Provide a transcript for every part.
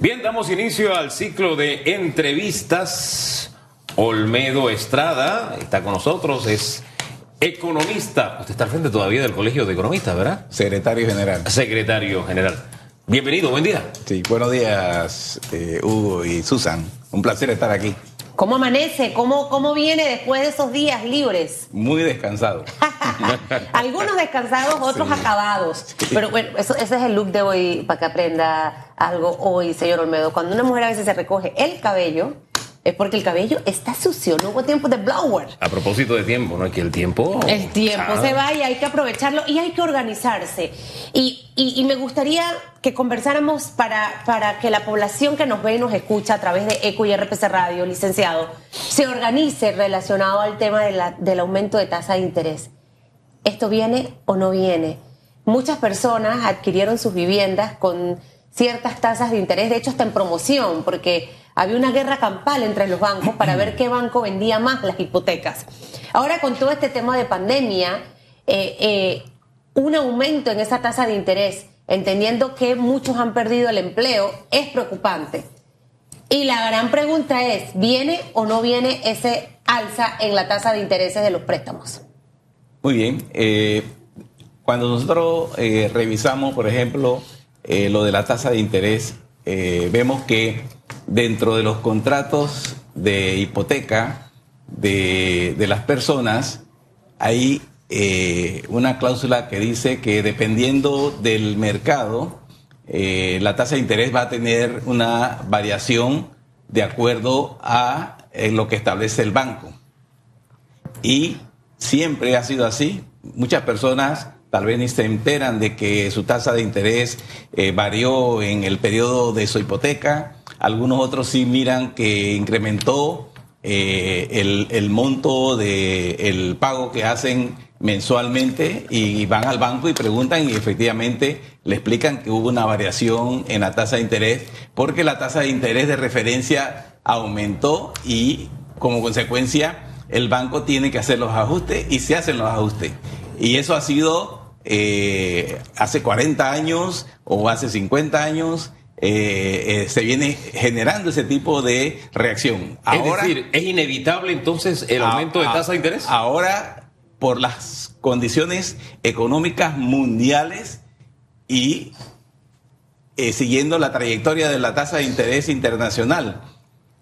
Bien, damos inicio al ciclo de entrevistas. Olmedo Estrada está con nosotros, es economista. Usted está al frente todavía del Colegio de Economistas, ¿verdad? Secretario General. Secretario General. Bienvenido, buen día. Sí, buenos días, eh, Hugo y Susan. Un placer estar aquí. ¿Cómo amanece? ¿Cómo, ¿Cómo viene después de esos días libres? Muy descansado. Algunos descansados, otros acabados. Pero bueno, eso, ese es el look de hoy para que aprenda algo hoy, señor Olmedo. Cuando una mujer a veces se recoge el cabello, es porque el cabello está sucio, no hubo tiempo de blower. A propósito de tiempo, ¿no? Es que el tiempo... El tiempo se va y hay que aprovecharlo y hay que organizarse. Y, y, y, me gustaría que conversáramos para, para que la población que nos ve y nos escucha a través de ECO y RPC Radio, licenciado, se organice relacionado al tema de la, del aumento de tasa de interés. ¿Esto viene o no viene? Muchas personas adquirieron sus viviendas con ciertas tasas de interés, de hecho está en promoción, porque había una guerra campal entre los bancos para ver qué banco vendía más las hipotecas. Ahora con todo este tema de pandemia, eh, eh, un aumento en esa tasa de interés, entendiendo que muchos han perdido el empleo, es preocupante. Y la gran pregunta es, ¿viene o no viene ese alza en la tasa de intereses de los préstamos? Muy bien. Eh, cuando nosotros revisamos, por ejemplo, lo de la tasa de interés, vemos que dentro de los contratos de hipoteca de, de las personas hay eh, una cláusula que dice que dependiendo del mercado, eh, la tasa de interés va a tener una variación de acuerdo a eh, lo que establece el banco. Y siempre ha sido así. Muchas personas tal vez ni se enteran de que su tasa de interés varió en el periodo de su hipoteca. Algunos otros sí miran que incrementó eh, el, monto del el pago que hacen mensualmente y van al banco y preguntan y efectivamente le explican que hubo una variación en la tasa de interés porque la tasa de interés de referencia aumentó y como consecuencia el banco tiene que hacer los ajustes y se hacen los ajustes. Y eso ha sido eh, hace 40 años o hace 50 años. Eh, eh, se viene generando ese tipo de reacción. Ahora, es decir, ¿es inevitable entonces el aumento a, de tasa de interés? Ahora, por las condiciones económicas mundiales y eh, siguiendo la trayectoria de la tasa de interés internacional,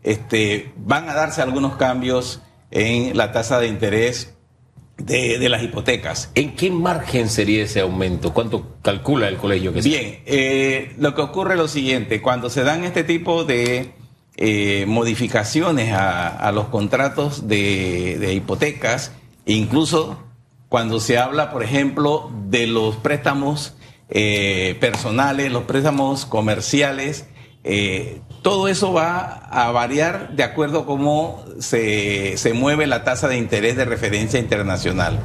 este, van a darse algunos cambios en la tasa de interés de, de, las hipotecas. ¿En qué margen sería ese aumento? ¿Cuánto calcula el colegio que Bien, eh, lo que ocurre es lo siguiente, cuando se dan este tipo de eh, modificaciones a, a, los contratos de, de, hipotecas, incluso cuando se habla, por ejemplo, de los préstamos eh, personales, los préstamos comerciales, todo eso va a variar de acuerdo a cómo se, se, mueve la tasa de interés de referencia internacional.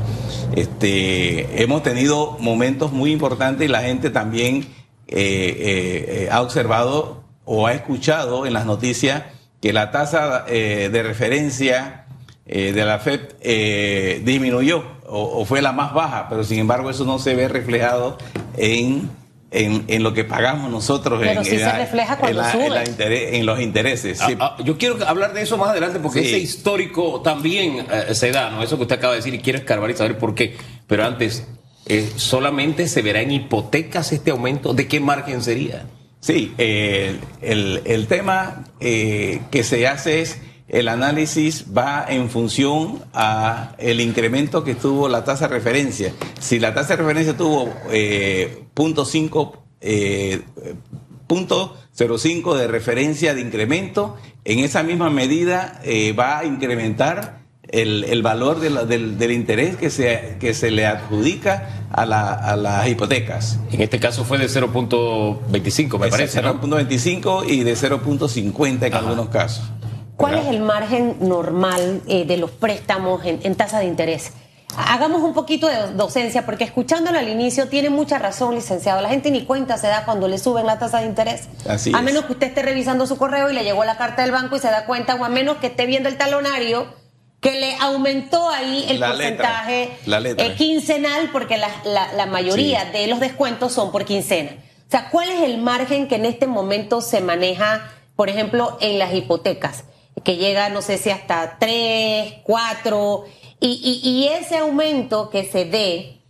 Este, hemos tenido momentos muy importantes y la gente también eh, eh, ha observado o ha escuchado en las noticias que la tasa eh, de referencia de la FED disminuyó o fue la más baja, pero sin embargo eso no se ve reflejado en en, en, lo que pagamos nosotros Pero en, sí en, se refleja cuando la, sube. la interés, en, los intereses. Sí. Ah, ah, yo quiero hablar de eso más adelante porque sí. ese histórico también eh, se da, ¿no? Eso que usted acaba de decir y quiero escarbar y saber por qué. Pero antes, eh, ¿solamente se verá en hipotecas este aumento? ¿De qué margen sería? Sí, eh, el, el, tema eh, que se hace es el análisis va en función a el incremento que tuvo la tasa de referencia. Si la tasa de referencia tuvo eh, 0.5 eh, punto 0.5 de referencia de incremento, en esa misma medida eh, va a incrementar el, el valor de la, del, del, interés que se, que se le adjudica a, la, a las hipotecas. En este caso fue de 0.25, me es parece. 0.25 ¿no? y de 0.50 en Ajá. algunos casos. ¿Cuál es el margen normal eh, de los préstamos en, en, tasa de interés? Hagamos un poquito de docencia, porque escuchándolo al inicio tiene mucha razón, licenciado. La gente ni cuenta se da cuando le suben la tasa de interés. Así a es. menos que usted esté revisando su correo y le llegó la carta del banco y se da cuenta, o a menos que esté viendo el talonario que le aumentó ahí el la porcentaje letra, la letra. Eh, quincenal, porque la, la, la mayoría sí. de los descuentos son por quincena. sea, ¿cuál es el margen que en este momento se maneja, por ejemplo, en las hipotecas? Que llega, no sé si hasta 3, 4, y, y ese aumento que se dé,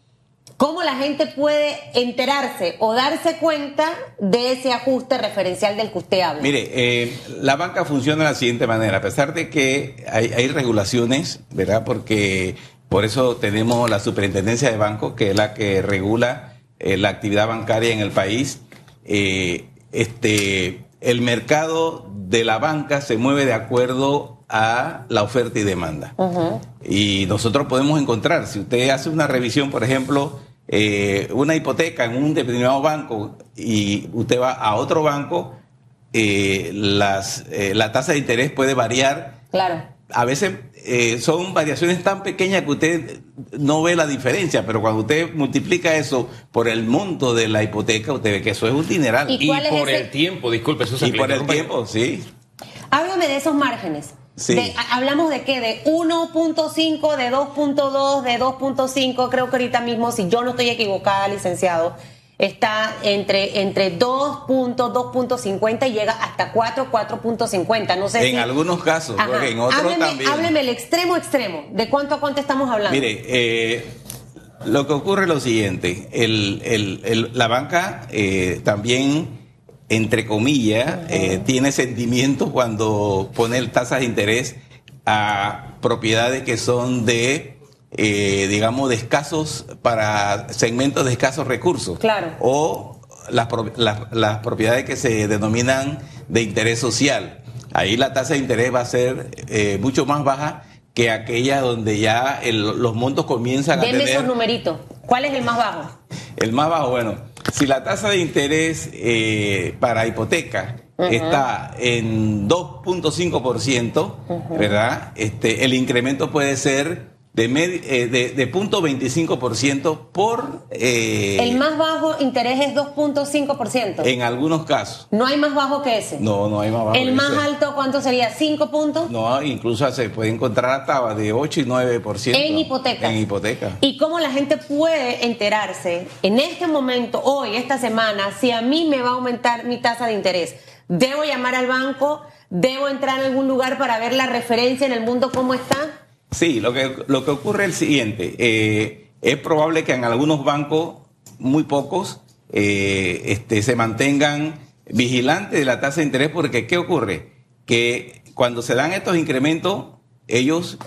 ¿Cómo la gente puede enterarse o darse cuenta de ese ajuste referencial del que usted habla? Mire, eh, la banca funciona de la siguiente manera, a pesar de que hay, regulaciones, ¿verdad? Porque por eso tenemos la superintendencia de bancos, que es la que regula eh, la actividad bancaria en el país. Eh, este, el mercado de la banca se mueve de acuerdo a la oferta y demanda. Y nosotros podemos encontrar, si usted hace una revisión, por ejemplo, eh, una hipoteca en un determinado banco y usted va a otro banco, eh, las, eh, la tasa de interés puede variar. Claro. A veces son variaciones tan pequeñas que usted no ve la diferencia, pero cuando usted multiplica eso por el monto de la hipoteca, usted ve que eso es un dineral. Y, por el tiempo, disculpe, eso Y por el tiempo, sí. Háblame de esos márgenes hablamos de qué? De 1.5, de 2.2, de 2.5. Creo que ahorita mismo, si yo no estoy equivocada, licenciado, está entre, entre 2.2.50 y llega hasta 4, 4.50. No sé En algunos casos, en otros hábleme, también. Hábleme el extremo extremo. ¿De cuánto a cuánto estamos hablando? Mire, eh, lo que ocurre es lo siguiente. El, el, la banca eh, también entre comillas, eh, tiene sentimientos cuando pone tasas de interés a propiedades que son de, eh, digamos, de escasos, para segmentos de escasos recursos. Claro. O las, las, propiedades que se denominan de interés social. Ahí la tasa de interés va a ser eh, mucho más baja que aquella donde ya los montos comienzan a tener... esos numeritos. ¿Cuál es el más bajo? El más bajo, bueno si la tasa de interés eh, para hipoteca está en 2.5%, ¿verdad? Este, el incremento puede ser de, eh, de, de punto 25% por... Eh, el más bajo interés es 2.5%. En algunos casos. ¿No hay más bajo que ese? No, no hay más bajo. ¿El más alto cuánto sería? ¿5 puntos? No, incluso se puede encontrar hasta de 8 y 9%. En hipoteca. En hipoteca. ¿Y cómo la gente puede enterarse en este momento, hoy, esta semana, si a mí me va a aumentar mi tasa de interés? ¿Debo llamar al banco? ¿Debo entrar en algún lugar para ver la referencia en el mundo cómo está? Sí, lo que, lo que ocurre es el siguiente. Eh, es probable que en algunos bancos, muy pocos, eh, este, se mantengan vigilantes de la tasa de interés porque ¿qué ocurre? Que cuando se dan estos incrementos, ellos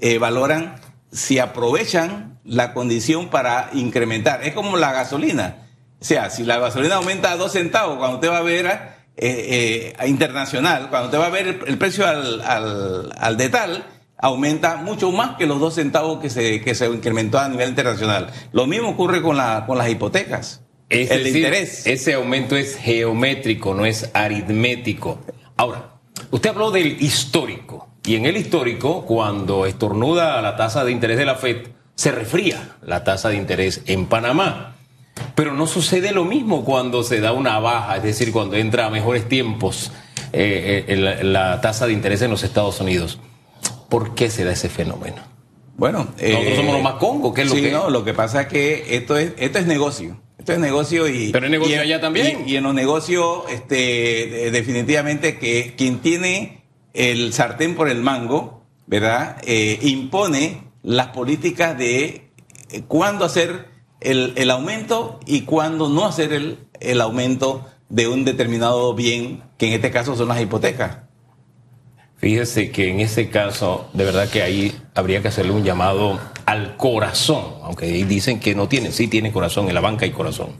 eh, valoran si aprovechan la condición para incrementar. Es como la gasolina. O sea, si la gasolina aumenta a dos centavos, cuando usted va a ver a, internacional, cuando usted va a ver el, precio al, al, al aumenta mucho más que los dos centavos que se, que se incrementó a nivel internacional. Lo mismo ocurre con, la, con las hipotecas. el interés. Ese aumento es geométrico, no es aritmético. Ahora, usted habló del histórico. Y en el histórico, cuando estornuda la tasa de interés de la FED, se refría la tasa de interés en Panamá. Pero no sucede lo mismo cuando se da una baja, es decir, cuando entra a mejores tiempos eh, eh, la tasa de interés en los Estados Unidos. ¿Por qué se da ese fenómeno? Bueno, nosotros somos los más congos, ¿qué es lo que no, lo que pasa es que esto es esto es negocio. Esto es negocio y Pero es negocio allá también. Y, en los negocios este definitivamente que quien tiene el sartén por el mango, ¿verdad? Eh, impone las políticas de eh, cuándo hacer el, el, aumento y cuándo no hacer el, el aumento de un determinado bien, que en este caso son las hipotecas. Fíjese que en ese caso, de verdad que ahí habría que hacerle un llamado al corazón, aunque dicen que no tiene, sí tiene corazón, en la banca hay corazón,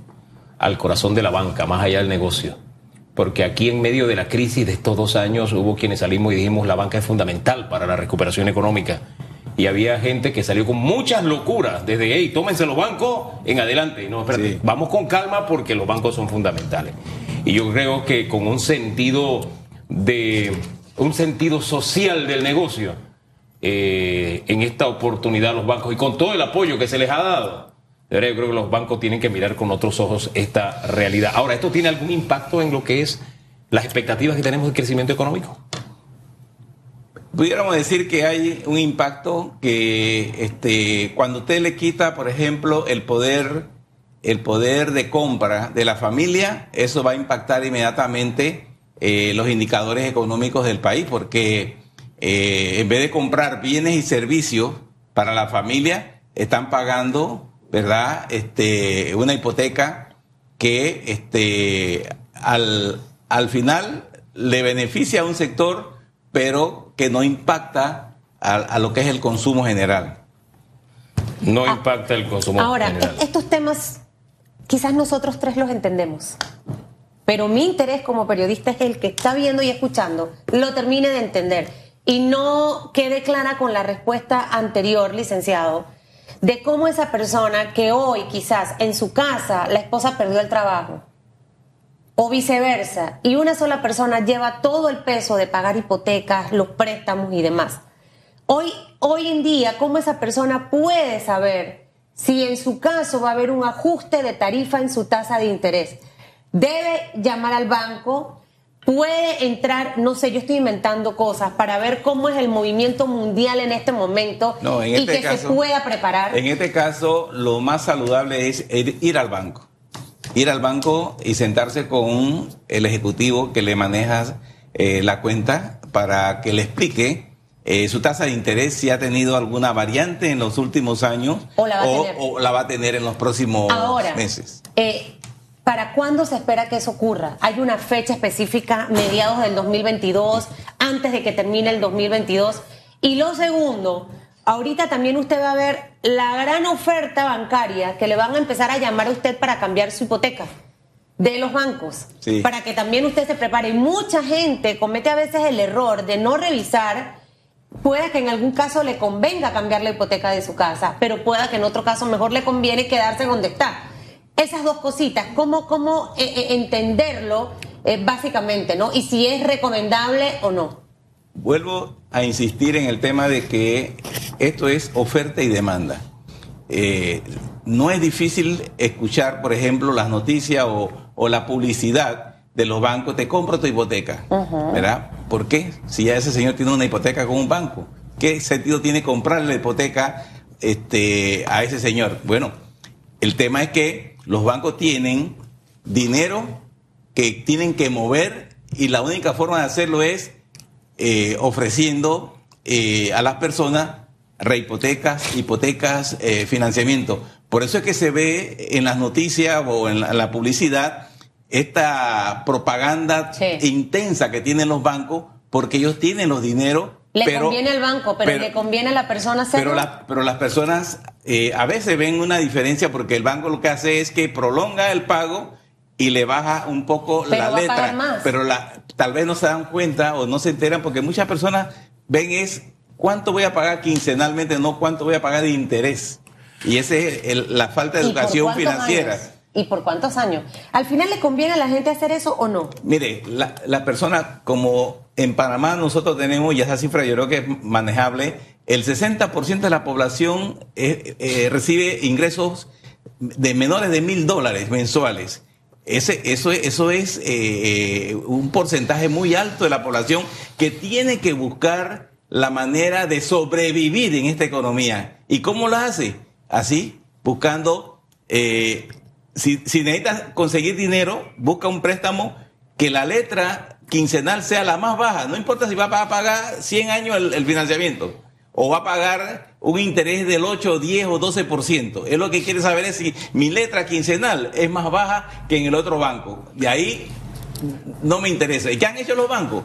al corazón de la banca, más allá del negocio. Porque aquí en medio de la crisis de estos dos años hubo quienes salimos y dijimos la banca es fundamental para la recuperación económica. Y había gente que salió con muchas locuras, desde, hey, tómense los bancos en adelante. No, espérate, vamos con calma porque los bancos son fundamentales. Y yo creo que con un sentido de un sentido social del negocio eh, en esta oportunidad los bancos y con todo el apoyo que se les ha dado. Yo creo que los bancos tienen que mirar con otros ojos esta realidad. Ahora, ¿esto tiene algún impacto en lo que es las expectativas que tenemos de crecimiento económico? Pudiéramos decir que hay un impacto que este, cuando usted le quita, por ejemplo, el poder el poder de compra de la familia, eso va a impactar inmediatamente eh, los indicadores económicos del país, porque eh, en vez de comprar bienes y servicios para la familia, están pagando, ¿verdad? Este, una hipoteca que este, al, al final le beneficia a un sector, pero que no impacta a, lo que es el consumo general. No ah, impacta el consumo general. Ahora, estos temas quizás nosotros tres los entendemos, pero mi interés como periodista es el que está viendo y escuchando lo termine de entender y no quede clara con la respuesta anterior, licenciado, de cómo esa persona que hoy quizás en su casa la esposa perdió el trabajo o viceversa y una sola persona lleva todo el peso de pagar hipotecas, los préstamos y demás. Hoy, hoy en día, ¿cómo esa persona puede saber si en su caso va a haber un ajuste de tarifa en su tasa de interés? Debe llamar al banco, puede entrar, no sé, yo estoy inventando cosas para ver cómo es el movimiento mundial en este momento y este que se pueda preparar. En este caso, lo más saludable es ir al banco. Ir al banco y sentarse con el ejecutivo que le maneja eh, la cuenta para que le explique eh, su tasa de interés si ha tenido alguna variante en los últimos años o la va, a, tener. en los próximos meses. Eh, ¿Para cuándo se espera que eso ocurra? ¿Hay una fecha específica, mediados del 2022, antes de que termine el 2022? Y lo segundo, ahorita también usted va a ver la gran oferta bancaria que le van a empezar a llamar a usted para cambiar su hipoteca de los bancos, para que también usted se prepare. Mucha gente comete a veces el error de no revisar Puede que en algún caso le convenga cambiar la hipoteca de su casa, pero pueda que en otro caso mejor le conviene quedarse donde está. Esas dos cositas, cómo, cómo eh, eh, entenderlo eh, básicamente, ¿no? Y si es recomendable o no. Vuelvo a insistir en el tema de que esto es oferta y demanda. no es difícil escuchar, por ejemplo, las noticias o, o la publicidad de los bancos, te compro tu hipoteca, ¿verdad? ¿Por qué? Si ya ese señor tiene una hipoteca con un banco, ¿qué sentido tiene comprarle la hipoteca este, a ese señor? Bueno, el tema es que los bancos tienen dinero que tienen que mover y la única forma de hacerlo es eh, ofreciendo eh, a las personas rehipotecas, hipotecas, eh, financiamiento. Por eso es que se ve en las noticias o en la publicidad esta propaganda intensa que tienen los bancos porque ellos tienen los dineros. Le conviene al banco, pero, le conviene a la persona hacerlo. Pero, pero las personas eh, a veces ven una diferencia porque el banco lo que hace es que prolonga el pago y le baja un poco la letra. Pero la, tal vez no se dan cuenta o no se enteran porque muchas personas ven es cuánto voy a pagar quincenalmente, no cuánto voy a pagar de interés. Y esa es la falta de educación financiera. ¿Y por cuántos años? ¿Al final le conviene a la gente hacer eso o no? Mire, las la personas, como en Panamá nosotros tenemos, y esa cifra yo creo que es manejable, el 60% de la población eh, eh, recibe ingresos de menores de mil dólares mensuales. Ese, eso, eso es eh, un porcentaje muy alto de la población que tiene que buscar la manera de sobrevivir en esta economía. ¿Y cómo lo hace? Así, buscando si, necesitas conseguir dinero, busca un préstamo que la letra quincenal sea la más baja. No importa si va a pagar 100 años el, financiamiento o va a pagar un interés del 8, 10 o 12%. Es lo que quiere saber es si mi letra quincenal es más baja que en el otro banco. De ahí no me interesa. ¿Y qué han hecho los bancos?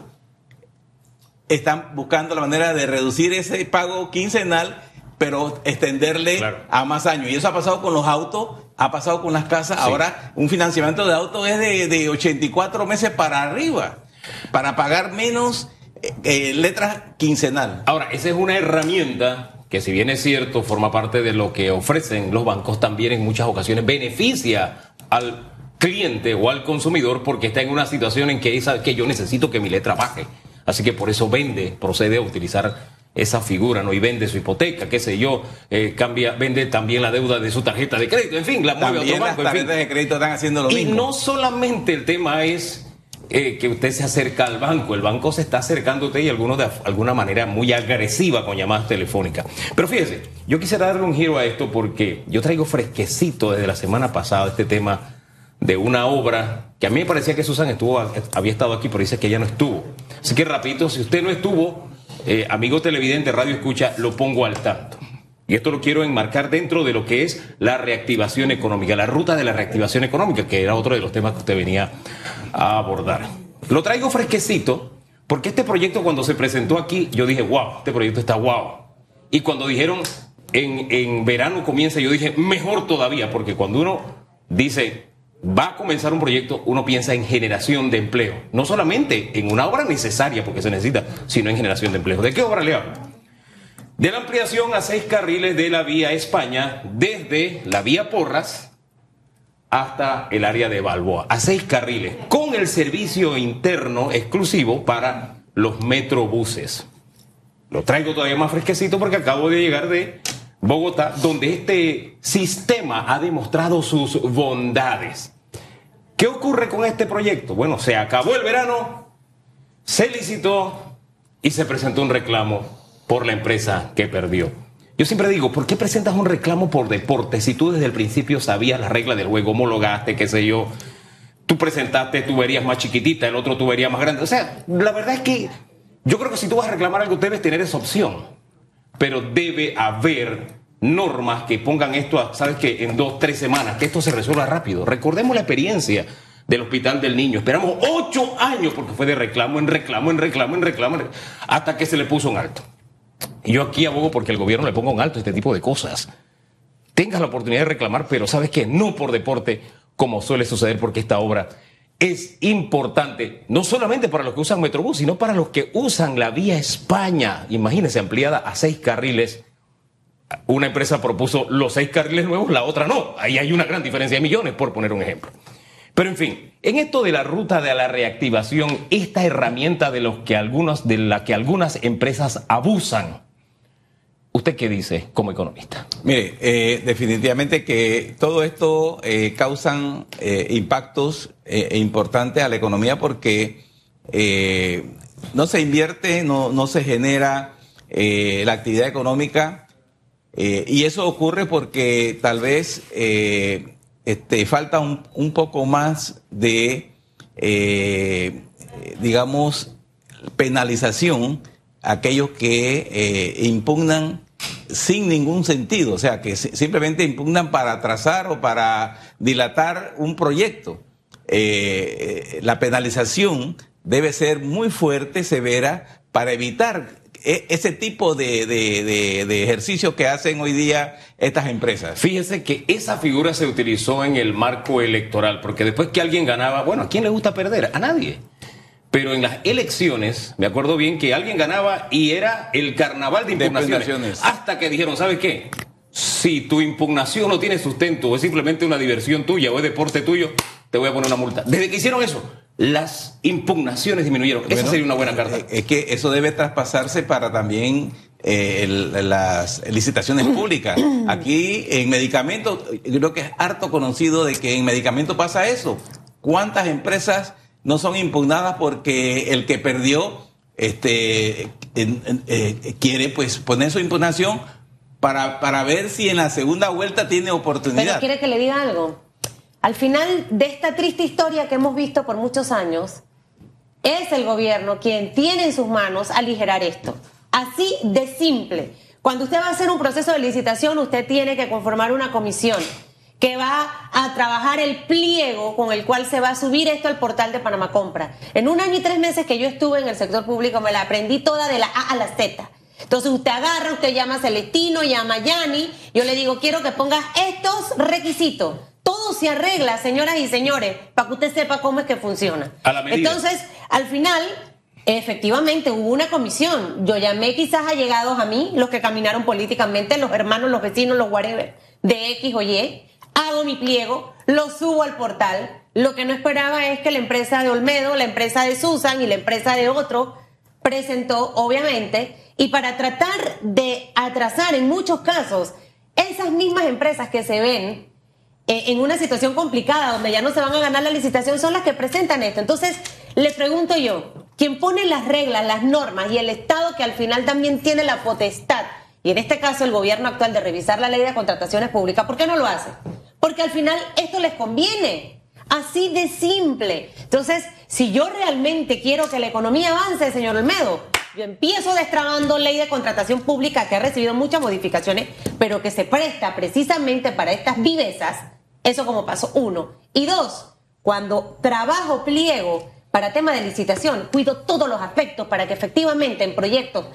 Están buscando la manera de reducir ese pago quincenal, pero extenderle a más años. Y eso ha pasado con los autos ha pasado con las casas. Ahora un financiamiento de auto es de, de 84 meses para arriba, para pagar menos eh, eh, letras quincenal. Ahora, esa es una herramienta que si bien es cierto, forma parte de lo que ofrecen los bancos, también en muchas ocasiones beneficia al cliente o al consumidor porque está en una situación en que, que yo necesito que mi letra baje. Así que por eso vende, procede a utilizar esa figura, ¿no? Y vende su hipoteca, qué sé yo, eh, cambia, vende también la deuda de su tarjeta de crédito, en fin, la mueve otro banco. Las tarjetas de crédito están haciendo lo y mismo. Y no solamente el tema es eh, que usted se acerca al banco. El banco se está acercando a usted y algunos de alguna manera muy agresiva con llamadas telefónicas. Pero fíjese, yo quisiera darle un giro a esto porque yo traigo fresquecito desde la semana pasada este tema de una obra que a mí me parecía que Susan estuvo, había estado aquí, pero dice que ella no estuvo. Así que rapidito, si usted no estuvo, eh, amigo televidente, radio escucha, lo pongo al tanto. Y esto lo quiero enmarcar dentro de lo que es la reactivación económica, la ruta de la reactivación económica, que era otro de los temas que usted venía a abordar. Lo traigo fresquecito porque este proyecto cuando se presentó aquí, yo dije, wow, este proyecto está wow. Y cuando dijeron en, en verano comienza, yo dije, mejor todavía, porque cuando uno dice, va a comenzar un proyecto, uno piensa en generación de empleo. No solamente en una obra necesaria, porque se necesita, sino en generación de empleo. ¿De qué obra le hablo? de la ampliación a seis carriles de la vía España desde la vía Porras hasta el área de Balboa, a seis carriles, con el servicio interno exclusivo para los metrobuses. Lo traigo todavía más fresquecito porque acabo de llegar de Bogotá, donde este sistema ha demostrado sus bondades. ¿Qué ocurre con este proyecto? Bueno, se acabó el verano, se licitó y se presentó un reclamo por la empresa que perdió. Yo siempre digo, ¿por qué presentas un reclamo por deporte si tú desde el principio sabías la regla del juego, homologaste, qué sé yo? Tú presentaste tuberías más chiquitita, el otro tubería más grande. O sea, la verdad es que yo creo que si tú vas a reclamar algo debes tener esa opción. Pero debe haber normas que pongan esto, ¿sabes qué? En dos, tres semanas, que esto se resuelva rápido. Recordemos la experiencia del Hospital del Niño. Esperamos ocho años porque fue de reclamo en reclamo, en reclamo, en reclamo, hasta que se le puso un alto. Y yo aquí abogo porque el gobierno le ponga un alto a este tipo de cosas. Tengas la oportunidad de reclamar, pero sabes que no por deporte, como suele suceder, porque esta obra es importante, no solamente para los que usan Metrobús, sino para los que usan la vía España. Imagínense, ampliada a seis carriles. Una empresa propuso los seis carriles nuevos, la otra no. Ahí hay una gran diferencia de millones, por poner un ejemplo. Pero en fin, en esto de la ruta de la reactivación, esta herramienta de, los de la que algunas empresas abusan, ¿usted qué dice como economista? Mire, eh, definitivamente que todo esto eh, causan eh, impactos importantes a la economía porque no se invierte, no, no se genera la actividad económica y eso ocurre porque tal vez este, falta un, poco más de, eh, digamos, penalización aquellos que eh, impugnan sin ningún sentido, o sea, que simplemente impugnan para atrasar o para dilatar un proyecto. Eh, la penalización debe ser muy fuerte, severa, para evitar e, ese tipo de, de, ejercicio que hacen hoy día estas empresas. Fíjese que esa figura se utilizó en el marco electoral, porque después que alguien ganaba, bueno, ¿a quién le gusta perder? A nadie. Pero en las elecciones, me acuerdo bien que alguien ganaba y era el carnaval de impugnaciones. Hasta que dijeron, ¿sabes qué? Si tu impugnación no tiene sustento, o es simplemente una diversión tuya o es deporte tuyo, te voy a poner una multa. Desde que hicieron eso, las impugnaciones disminuyeron. Esa sería una buena carta. Eh, es que eso debe traspasarse para también eh, las licitaciones públicas. Aquí en medicamentos, yo creo que es harto conocido de que en medicamentos pasa eso. ¿Cuántas empresas no son impugnadas porque el que perdió este, eh, quiere pues poner su impugnación para, para ver si en la segunda vuelta tiene oportunidad? Pero quiere que le diga algo. Al final de esta triste historia que hemos visto por muchos años, es el gobierno quien tiene en sus manos aligerar esto. Así de simple. Cuando usted va a hacer un proceso de licitación, usted tiene que conformar una comisión que va a trabajar el pliego con el cual se va a subir esto al portal de Panamá Compra. En un año y tres meses que yo estuve en el sector público, me la aprendí toda de la A a la Z. Entonces usted agarra, usted llama a Celestino, llama a Yanni, yo le digo, quiero que pongas estos requisitos todo se arregla, señoras y señores, para que usted sepa cómo es que funciona. Entonces, al final, efectivamente hubo una comisión. Yo llamé quizás allegados a mí, los que caminaron políticamente, los hermanos, los vecinos, los whatever, de X o Y. Hago mi pliego, lo subo al portal. Lo que no esperaba es que la empresa de Olmedo, la empresa de Susan y la empresa de otro presentó, obviamente, y para tratar de atrasar en muchos casos esas mismas empresas que se ven eh, en una situación complicada donde ya no se van a ganar la licitación son las que presentan esto. Entonces, le pregunto yo, quien pone las reglas, las normas y el Estado que al final también tiene la potestad, y en este caso el gobierno actual de revisar la ley de contrataciones públicas, ¿por qué no lo hace? Porque al final esto les conviene. Así de simple. Entonces, si yo realmente quiero que la economía avance, señor Olmedo, yo empiezo destrabando ley de contratación pública que ha recibido muchas modificaciones, pero que se presta precisamente para estas vivezas. Eso como paso uno. Y dos, cuando trabajo pliego para tema de licitación, cuido todos los aspectos para que efectivamente en proyectos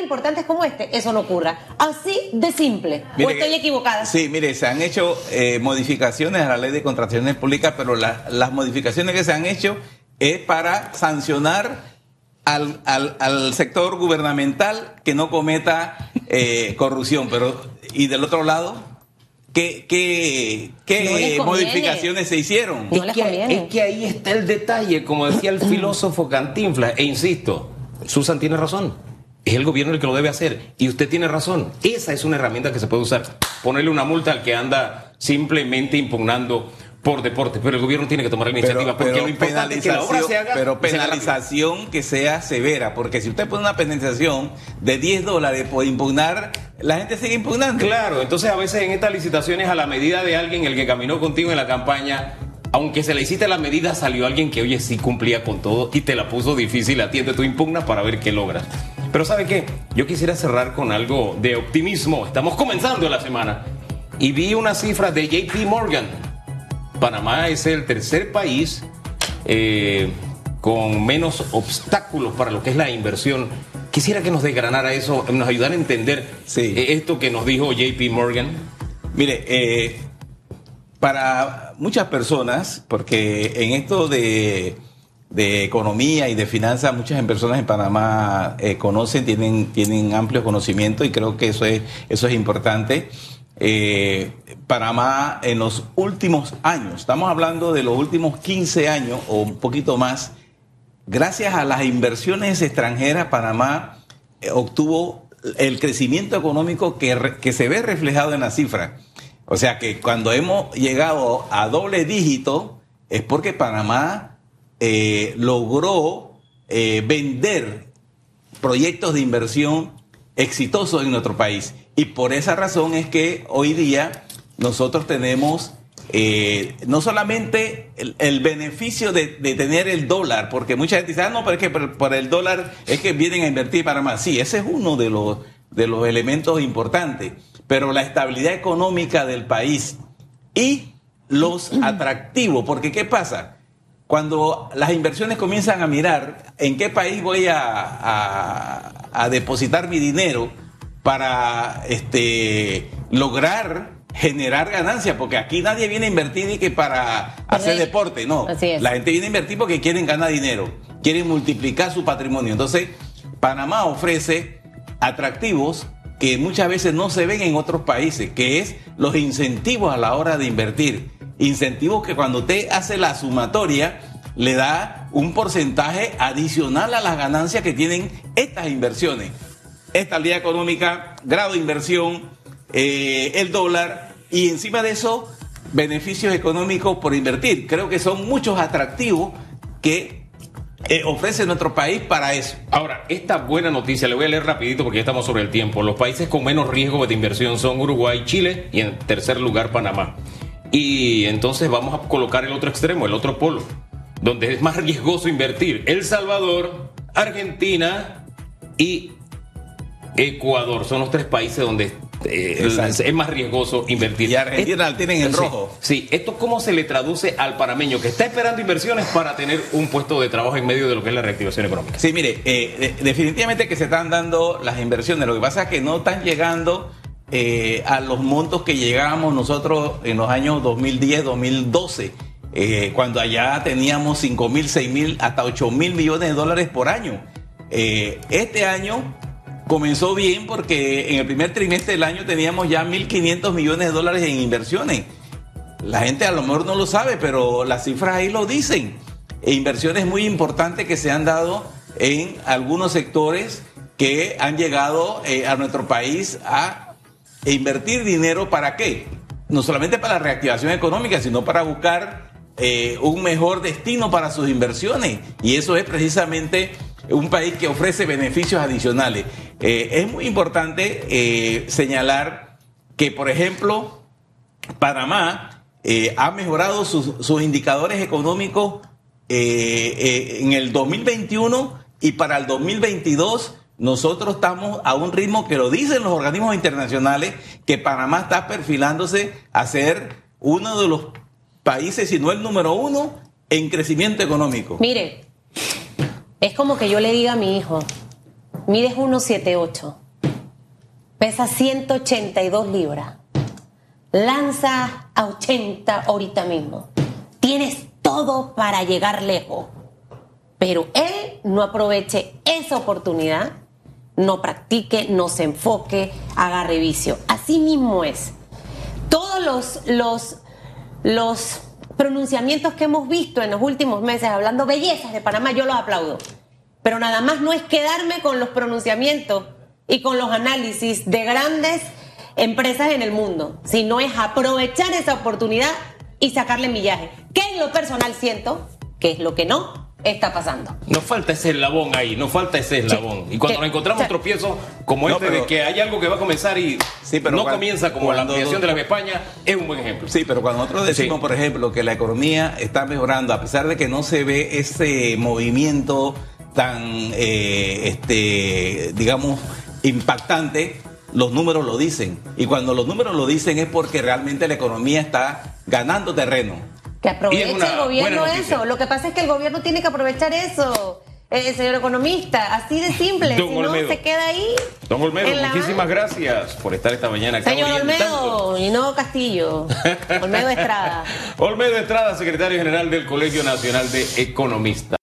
importantes como este, eso no ocurra. Así de simple. ¿O estoy equivocada? Sí, mire, se han hecho eh, modificaciones a la ley de contrataciones públicas, pero las modificaciones que se han hecho es para sancionar al, al, sector gubernamental que no cometa eh, corrupción. Pero, y del otro lado, ¿Qué, qué, qué modificaciones se hicieron? es, que, es, que, ahí está el detalle, como decía el filósofo Cantinflas, e insisto, Susan tiene razón. Es el gobierno el que lo debe hacer. Y usted tiene razón. Esa es una herramienta que se puede usar. Ponerle una multa al que anda simplemente impugnando por deporte, pero el gobierno tiene que tomar la iniciativa porque lo importante es que la obra se haga. Pero penalización que sea severa, porque si usted pone una penalización de 10 dólares por impugnar, la gente sigue impugnando. Claro, entonces a veces en estas licitaciones, a la medida de alguien, el que caminó contigo en la campaña, aunque se le hiciste la medida, salió alguien que, oye, sí cumplía con todo y te la puso difícil, atiende tu impugna para ver qué logras. Pero ¿sabe qué? Yo quisiera cerrar con algo de optimismo. Estamos comenzando la semana y vi una cifra de JP Morgan Panamá es el tercer país eh, con menos obstáculos para lo que es la inversión. Quisiera que nos desgranara eso, nos ayudara a entender eh, esto que nos dijo JP Morgan. Mire, eh, para muchas personas, porque en esto de, economía y de finanzas, muchas personas en Panamá conocen, tienen, tienen amplio conocimiento y creo que eso es, eso es importante eh, Panamá en los últimos años, estamos hablando de los últimos 15 años o un poquito más, gracias a las inversiones extranjeras, Panamá eh, obtuvo el crecimiento económico que, que se ve reflejado en la cifra. O sea que cuando hemos llegado a doble dígito es porque Panamá eh, logró eh, vender proyectos de inversión exitosos en nuestro país. Y por esa razón es que hoy día nosotros tenemos eh, no solamente el, beneficio de, tener el dólar, porque mucha gente dice, ah, no, pero es que por, el dólar es que vienen a invertir para más. Sí, ese es uno de los, de los elementos importantes, pero la estabilidad económica del país y los atractivos, porque ¿qué pasa? Cuando las inversiones comienzan a mirar en qué país voy a, a depositar mi dinero, para este, lograr generar ganancias, porque aquí nadie viene a invertir y que para hacer deporte, no. La gente viene a invertir porque quieren ganar dinero, quieren multiplicar su patrimonio. Entonces, Panamá ofrece atractivos que muchas veces no se ven en otros países, que es los incentivos a la hora de invertir. Incentivos que cuando usted hace la sumatoria, le da un porcentaje adicional a las ganancias que tienen estas inversiones estabilidad económica, grado de inversión, eh, el dólar y encima de eso beneficios económicos por invertir. Creo que son muchos atractivos que eh, ofrece nuestro país para eso. Ahora, esta buena noticia, le voy a leer rapidito porque ya estamos sobre el tiempo. Los países con menos riesgo de inversión son Uruguay, Chile y en tercer lugar Panamá. Y entonces vamos a colocar el otro extremo, el otro polo, donde es más riesgoso invertir. El Salvador, Argentina y Ecuador. Son los tres países donde eh, es más riesgoso invertir. Y Argentina tienen en rojo. Sí, ¿esto cómo se le traduce al parameño que está esperando inversiones para tener un puesto de trabajo en medio de lo que es la reactivación económica? Sí, mire, eh, definitivamente que se están dando las inversiones. Lo que pasa es que no están llegando eh, a los montos que llegábamos nosotros en los años 2010, 2012. cuando allá teníamos 5 mil, 6 mil, hasta 8 mil millones de dólares por año. este año comenzó bien porque en el primer trimestre del año teníamos ya 1.500 millones de dólares en inversiones. La gente a lo mejor no lo sabe, pero las cifras ahí lo dicen. E inversiones muy importantes que se han dado en algunos sectores que han llegado eh, a nuestro país a invertir dinero para qué? No solamente para la reactivación económica, sino para buscar eh, un mejor destino para sus inversiones. Y eso es precisamente un país que ofrece beneficios adicionales. Eh, es muy importante eh, señalar que, por ejemplo, Panamá ha mejorado sus, sus indicadores económicos en el 2021 y para el 2022 nosotros estamos a un ritmo que lo dicen los organismos internacionales, que Panamá está perfilándose a ser uno de los países, si no el número uno, en crecimiento económico. Mire, es como que yo le diga a mi hijo, mides 1,78, pesa 182 libras, lanza a 80 ahorita mismo, tienes todo para llegar lejos, pero él no aproveche esa oportunidad no practique, no se enfoque, haga reviso. Así mismo es. Todos los, los, los pronunciamientos que hemos visto en los últimos meses hablando bellezas de Panamá, yo los aplaudo. Pero nada más no es quedarme con los pronunciamientos y con los análisis de grandes empresas en el mundo, sino es aprovechar esa oportunidad y sacarle millaje. ¿Qué en lo personal siento? ¿Qué es lo que no? Está pasando. Nos falta ese eslabón ahí, nos falta ese eslabón. y cuando nos encontramos tropiezos como este de que hay algo que va a comenzar y no comienza como la ampliación de la España, es un buen ejemplo. Sí, pero cuando nosotros decimos, por ejemplo, que la economía está mejorando, a pesar de que no se ve ese movimiento tan, eh, este, digamos, impactante, los números lo dicen. Y cuando los números lo dicen es porque realmente la economía está ganando terreno. Que aproveche el gobierno eso. Lo que pasa es que el gobierno tiene que aprovechar eso. Eh, señor economista, así de simple, si no se queda ahí. Don Olmedo, muchísimas gracias por estar esta mañana acá. Señor Olmedo, y no Castillo, Olmedo Estrada. Olmedo Estrada, secretario general del Colegio Nacional de Economistas.